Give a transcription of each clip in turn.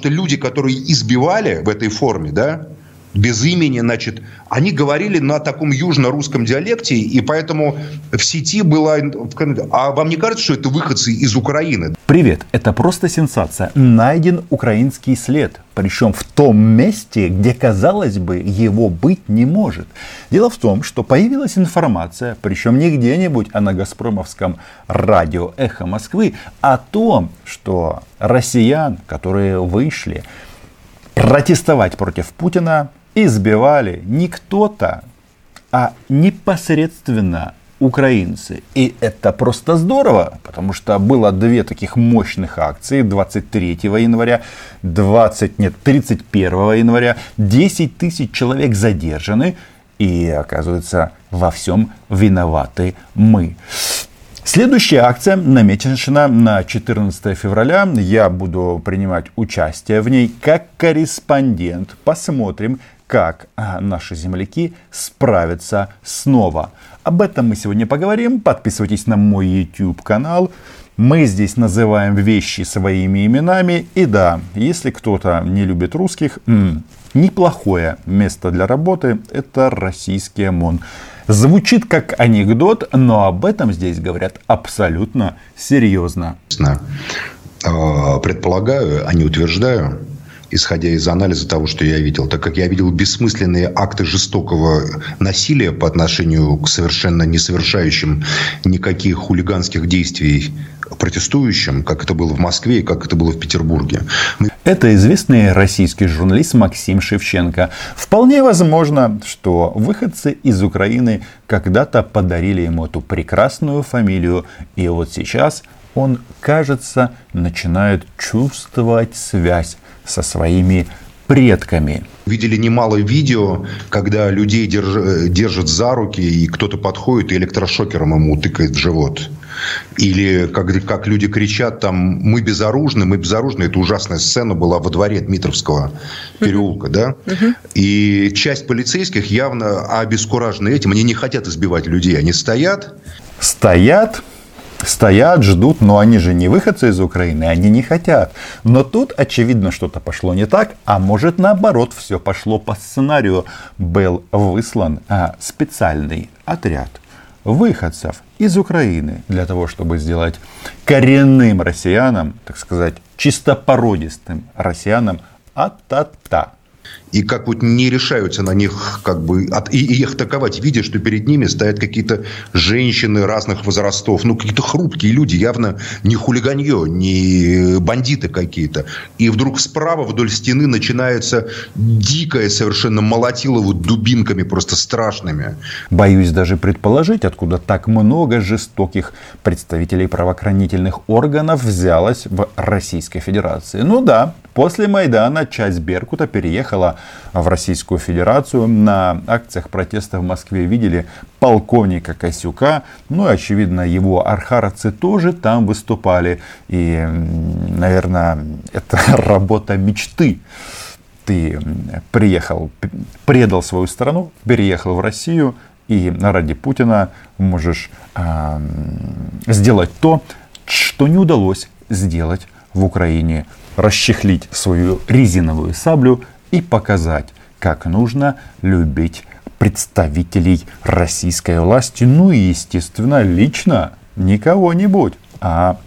что люди, которые избивали в этой форме, да, без имени, значит, они говорили на таком южно-русском диалекте, и поэтому в сети была... А вам не кажется, что это выходцы из Украины? Привет, это просто сенсация. Найден украинский след, причем в том месте, где, казалось бы, его быть не может. Дело в том, что появилась информация, причем не где-нибудь, а на Газпромовском радио «Эхо Москвы», о том, что россиян, которые вышли протестовать против Путина, избивали не кто-то, а непосредственно украинцы. И это просто здорово, потому что было две таких мощных акции 23 января, 20, нет, 31 января. 10 тысяч человек задержаны. И оказывается, во всем виноваты мы. Следующая акция намечена на 14 февраля. Я буду принимать участие в ней как корреспондент. Посмотрим, как а, наши земляки справятся снова. Об этом мы сегодня поговорим. Подписывайтесь на мой YouTube канал. Мы здесь называем вещи своими именами. И да, если кто-то не любит русских, неплохое место для работы это российский ОМОН. Звучит как анекдот, но об этом здесь говорят абсолютно серьезно. А, предполагаю, а не утверждаю, исходя из анализа того, что я видел, так как я видел бессмысленные акты жестокого насилия по отношению к совершенно не совершающим никаких хулиганских действий протестующим, как это было в Москве и как это было в Петербурге. Мы... Это известный российский журналист Максим Шевченко. Вполне возможно, что выходцы из Украины когда-то подарили ему эту прекрасную фамилию, и вот сейчас он, кажется, начинает чувствовать связь со своими предками. Видели немало видео, когда людей держ, держат за руки, и кто-то подходит и электрошокером ему тыкает в живот. Или как, как люди кричат там «мы безоружны, мы безоружны». Это ужасная сцена была во дворе Дмитровского переулка. Да? И часть полицейских явно обескуражены этим. Они не хотят избивать людей. Они стоят. Стоят, стоят, ждут, но они же не выходцы из Украины, они не хотят. Но тут, очевидно, что-то пошло не так, а может наоборот, все пошло по сценарию. Был выслан а, специальный отряд выходцев из Украины для того, чтобы сделать коренным россиянам, так сказать, чистопородистым россиянам а-та-та и как вот не решаются на них как бы от, и, и их атаковать, видя, что перед ними стоят какие-то женщины разных возрастов, ну какие-то хрупкие люди, явно не хулиганье, не бандиты какие-то. И вдруг справа вдоль стены начинается дикое совершенно молотило вот дубинками просто страшными. Боюсь даже предположить, откуда так много жестоких представителей правоохранительных органов взялось в Российской Федерации. Ну да, после Майдана часть Беркута переехала в Российскую Федерацию. На акциях протеста в Москве видели полковника Косюка. Ну и, очевидно, его архаровцы тоже там выступали. И, наверное, это работа мечты ты приехал, предал свою страну, переехал в Россию и ради Путина можешь э, сделать то, что не удалось сделать в Украине. Расчехлить свою резиновую саблю и показать, как нужно любить представителей российской власти, ну и, естественно, лично не кого-нибудь, а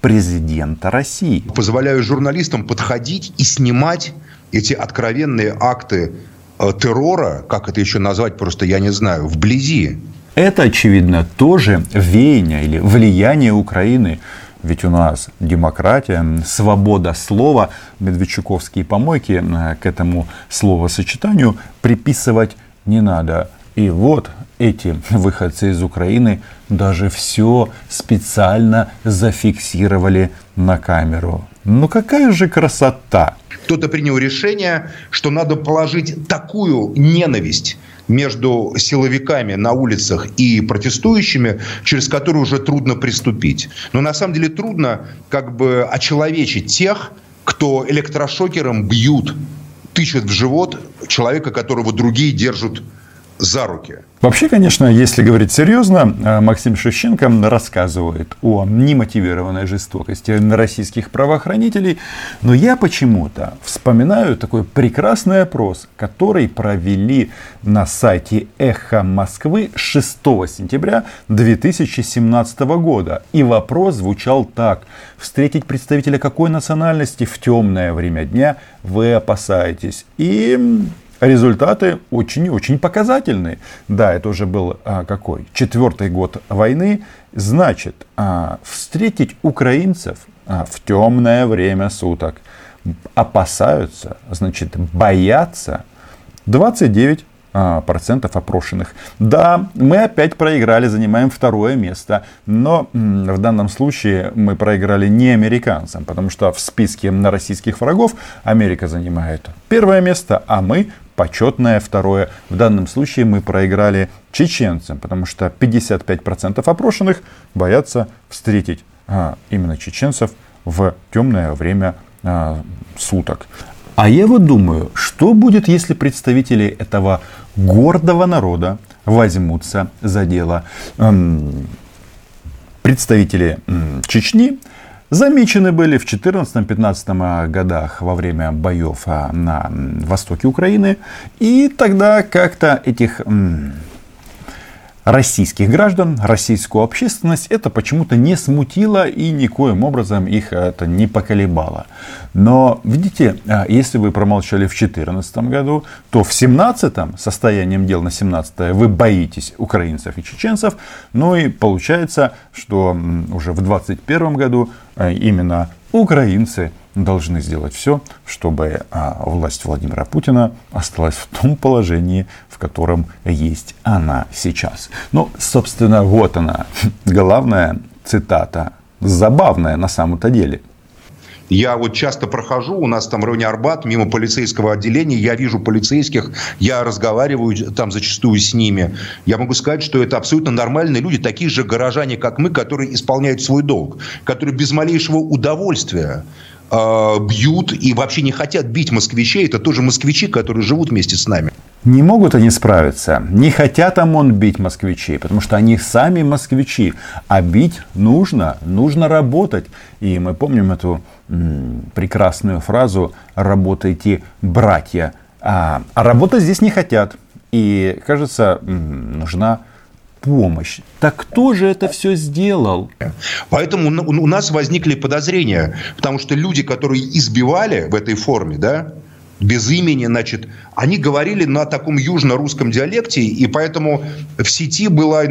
президента России. Позволяю журналистам подходить и снимать эти откровенные акты э, террора, как это еще назвать, просто я не знаю, вблизи. Это, очевидно, тоже веяние или влияние Украины ведь у нас демократия, свобода слова, медведчуковские помойки к этому словосочетанию приписывать не надо. И вот эти выходцы из Украины даже все специально зафиксировали на камеру. Ну какая же красота! Кто-то принял решение, что надо положить такую ненависть между силовиками на улицах и протестующими, через которую уже трудно приступить. Но на самом деле трудно как бы очеловечить тех, кто электрошокером бьют, тычут в живот человека, которого другие держат за руки. Вообще, конечно, если говорить серьезно, э, Максим Шевченко рассказывает о немотивированной жестокости российских правоохранителей, но я почему-то вспоминаю такой прекрасный опрос, который провели на сайте «Эхо Москвы» 6 сентября 2017 года. И вопрос звучал так. Встретить представителя какой национальности в темное время дня вы опасаетесь? И результаты очень-очень показательные. Да, это уже был а, какой? Четвертый год войны. Значит, а, встретить украинцев а, в темное время суток опасаются, значит, боятся 29 а, процентов опрошенных. Да, мы опять проиграли, занимаем второе место, но в данном случае мы проиграли не американцам, потому что в списке на российских врагов Америка занимает первое место, а мы почетное второе. В данном случае мы проиграли чеченцам, потому что 55% опрошенных боятся встретить а, именно чеченцев в темное время а, суток. А я вот думаю, что будет, если представители этого гордого народа возьмутся за дело. Эм, представители Чечни замечены были в 14-15 годах во время боев а, на востоке Украины. И тогда как-то этих российских граждан, российскую общественность это почему-то не смутило и никоим образом их это не поколебало. Но, видите, а, если вы промолчали в 2014 году, то в 2017 состоянием дел на 17 вы боитесь украинцев и чеченцев. Ну и получается, что уже в 2021 году а, именно украинцы должны сделать все, чтобы а, власть Владимира Путина осталась в том положении, в котором есть она сейчас. Ну, собственно, вот она, главная цитата, забавная на самом-то деле – я вот часто прохожу, у нас там в районе Арбат, мимо полицейского отделения, я вижу полицейских, я разговариваю там зачастую с ними. Я могу сказать, что это абсолютно нормальные люди, такие же горожане, как мы, которые исполняют свой долг, которые без малейшего удовольствия э, бьют и вообще не хотят бить москвичей. Это тоже москвичи, которые живут вместе с нами. Не могут они справиться, не хотят ОМОН бить москвичей, потому что они сами москвичи. А бить нужно, нужно работать. И мы помним эту м, прекрасную фразу «работайте, братья». А, а работать здесь не хотят. И, кажется, м, нужна помощь. Так кто же это все сделал? Поэтому у нас возникли подозрения, потому что люди, которые избивали в этой форме, да, без имени, значит, они говорили на таком южно-русском диалекте, и поэтому в сети было...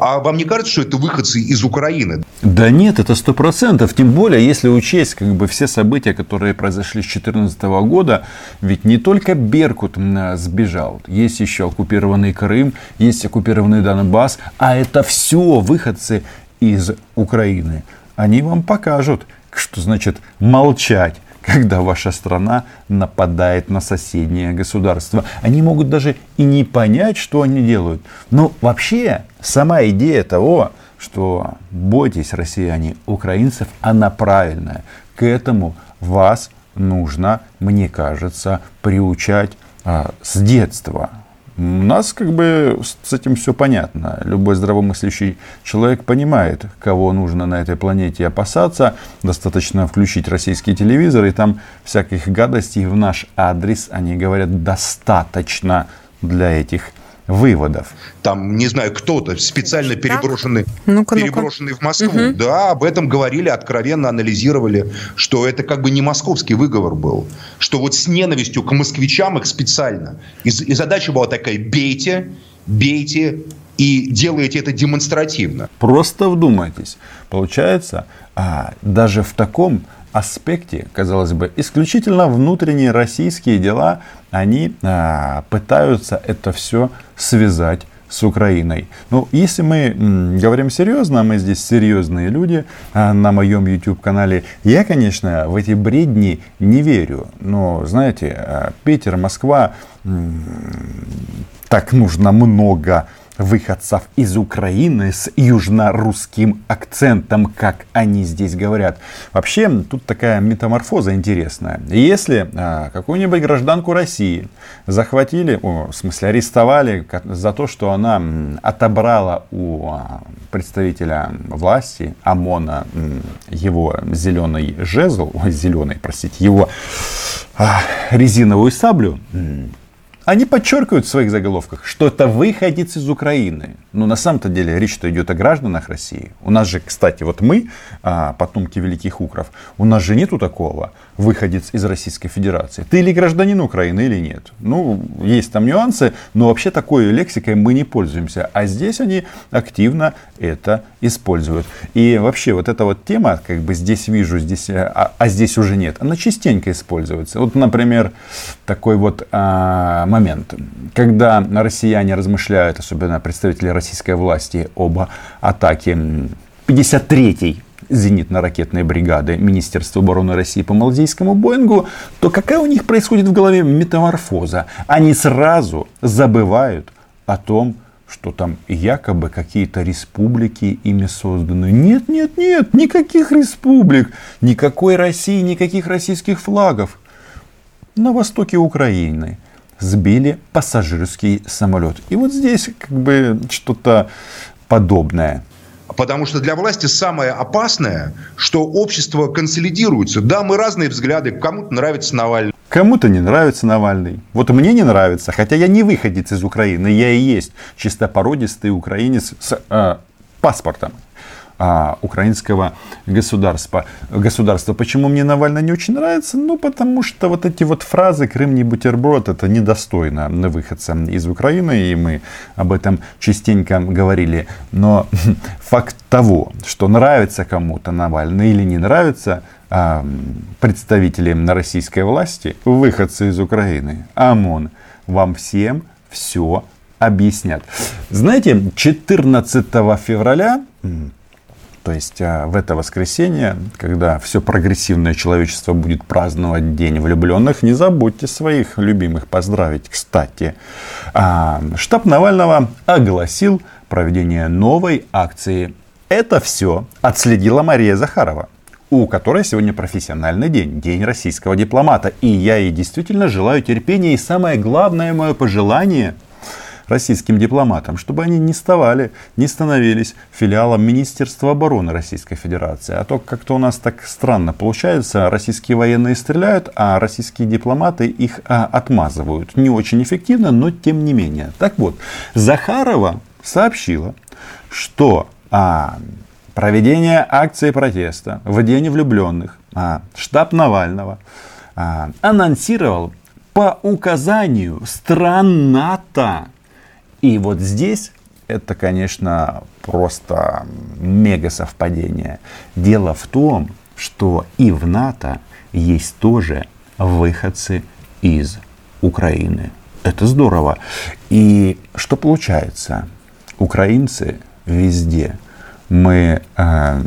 А вам не кажется, что это выходцы из Украины? Да нет, это сто процентов. Тем более, если учесть как бы все события, которые произошли с 2014 года, ведь не только Беркут сбежал, есть еще оккупированный Крым, есть оккупированный Донбасс, а это все выходцы из Украины. Они вам покажут, что значит молчать когда ваша страна нападает на соседнее государство. Они могут даже и не понять, что они делают. Но вообще сама идея того, что бойтесь, россияне, украинцев, она правильная. К этому вас нужно, мне кажется, приучать а, с детства. У нас как бы с этим все понятно. Любой здравомыслящий человек понимает, кого нужно на этой планете опасаться. Достаточно включить российский телевизор, и там всяких гадостей в наш адрес, они говорят, достаточно для этих выводов. Там, не знаю, кто-то специально переброшенный, ну переброшенный в Москву. Угу. Да, об этом говорили, откровенно анализировали, что это как бы не московский выговор был. Что вот с ненавистью к москвичам их специально. И, и задача была такая, бейте, бейте, и делаете это демонстративно. Просто вдумайтесь. Получается, а, даже в таком аспекте, казалось бы, исключительно внутренние российские дела, они а, пытаются это все связать с Украиной. Ну, если мы м, говорим серьезно, мы здесь серьезные люди а, на моем YouTube-канале, я, конечно, в эти бредни не верю. Но, знаете, а, Питер, Москва, м, так нужно много выходцев из Украины с южно-русским акцентом, как они здесь говорят. Вообще, тут такая метаморфоза интересная. Если а, какую-нибудь гражданку России захватили, о, в смысле арестовали за то, что она отобрала у а, представителя власти ОМОНа его зеленый жезл, ой, зеленый, простите, его а, резиновую саблю, они подчеркивают в своих заголовках, что это выходец из Украины. Но на самом-то деле речь-то идет о гражданах России. У нас же, кстати, вот мы, а, потомки великих укров, у нас же нету такого выходец из Российской Федерации. Ты или гражданин Украины, или нет. Ну, есть там нюансы, но вообще такой лексикой мы не пользуемся. А здесь они активно это используют. И вообще вот эта вот тема, как бы здесь вижу, здесь, а, а здесь уже нет, она частенько используется. Вот, например, такой вот а, момент, когда россияне размышляют, особенно представители российской власти, об атаке 53-й зенитно-ракетной бригады Министерства обороны России по Малазийскому Боингу, то какая у них происходит в голове метаморфоза? Они сразу забывают о том, что там якобы какие-то республики ими созданы. Нет, нет, нет, никаких республик, никакой России, никаких российских флагов. На востоке Украины сбили пассажирский самолет. И вот здесь как бы что-то подобное. Потому что для власти самое опасное, что общество консолидируется. Да, мы разные взгляды, кому-то нравится Навальный. Кому-то не нравится Навальный. Вот мне не нравится, хотя я не выходец из Украины, я и есть чистопородистый украинец с э, паспортом а, украинского государства. государства. Почему мне Навальный не очень нравится? Ну, потому что вот эти вот фразы «Крым не бутерброд» это недостойно выходца из Украины, и мы об этом частенько говорили. Но факт того, что нравится кому-то Навальный или не нравится, а, представители российской власти, выходцы из Украины, ОМОН, вам всем все объяснят. Знаете, 14 февраля то есть а, в это воскресенье, когда все прогрессивное человечество будет праздновать День влюбленных, не забудьте своих любимых поздравить. Кстати, а, штаб Навального огласил проведение новой акции. Это все отследила Мария Захарова у которой сегодня профессиональный день, день российского дипломата. И я ей действительно желаю терпения. И самое главное мое пожелание – российским дипломатам, чтобы они не ставали, не становились филиалом Министерства обороны Российской Федерации. А то как-то у нас так странно получается, российские военные стреляют, а российские дипломаты их а, отмазывают. Не очень эффективно, но тем не менее. Так вот, Захарова сообщила, что а, проведение акции протеста в День влюбленных а, штаб Навального а, анонсировал по указанию стран НАТО и вот здесь это, конечно, просто мега совпадение. Дело в том, что и в НАТО есть тоже выходцы из Украины. Это здорово. И что получается? Украинцы везде. Мы э,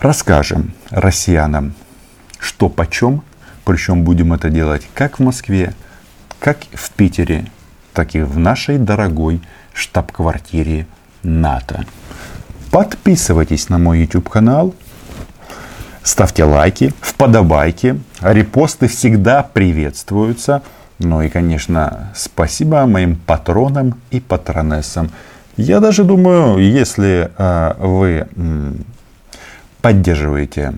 расскажем россиянам, что почем, причем будем это делать как в Москве, как в Питере, так и в нашей дорогой штаб-квартире НАТО. Подписывайтесь на мой YouTube канал, ставьте лайки, вподобайки, репосты всегда приветствуются. Ну и, конечно, спасибо моим патронам и патронессам. Я даже думаю, если э, вы поддерживаете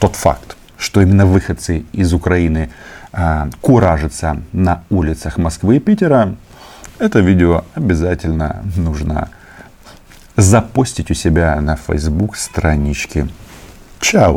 тот факт, что именно выходцы из Украины э, куражатся на улицах Москвы и Питера, это видео обязательно нужно запостить у себя на Facebook страничке. Чао!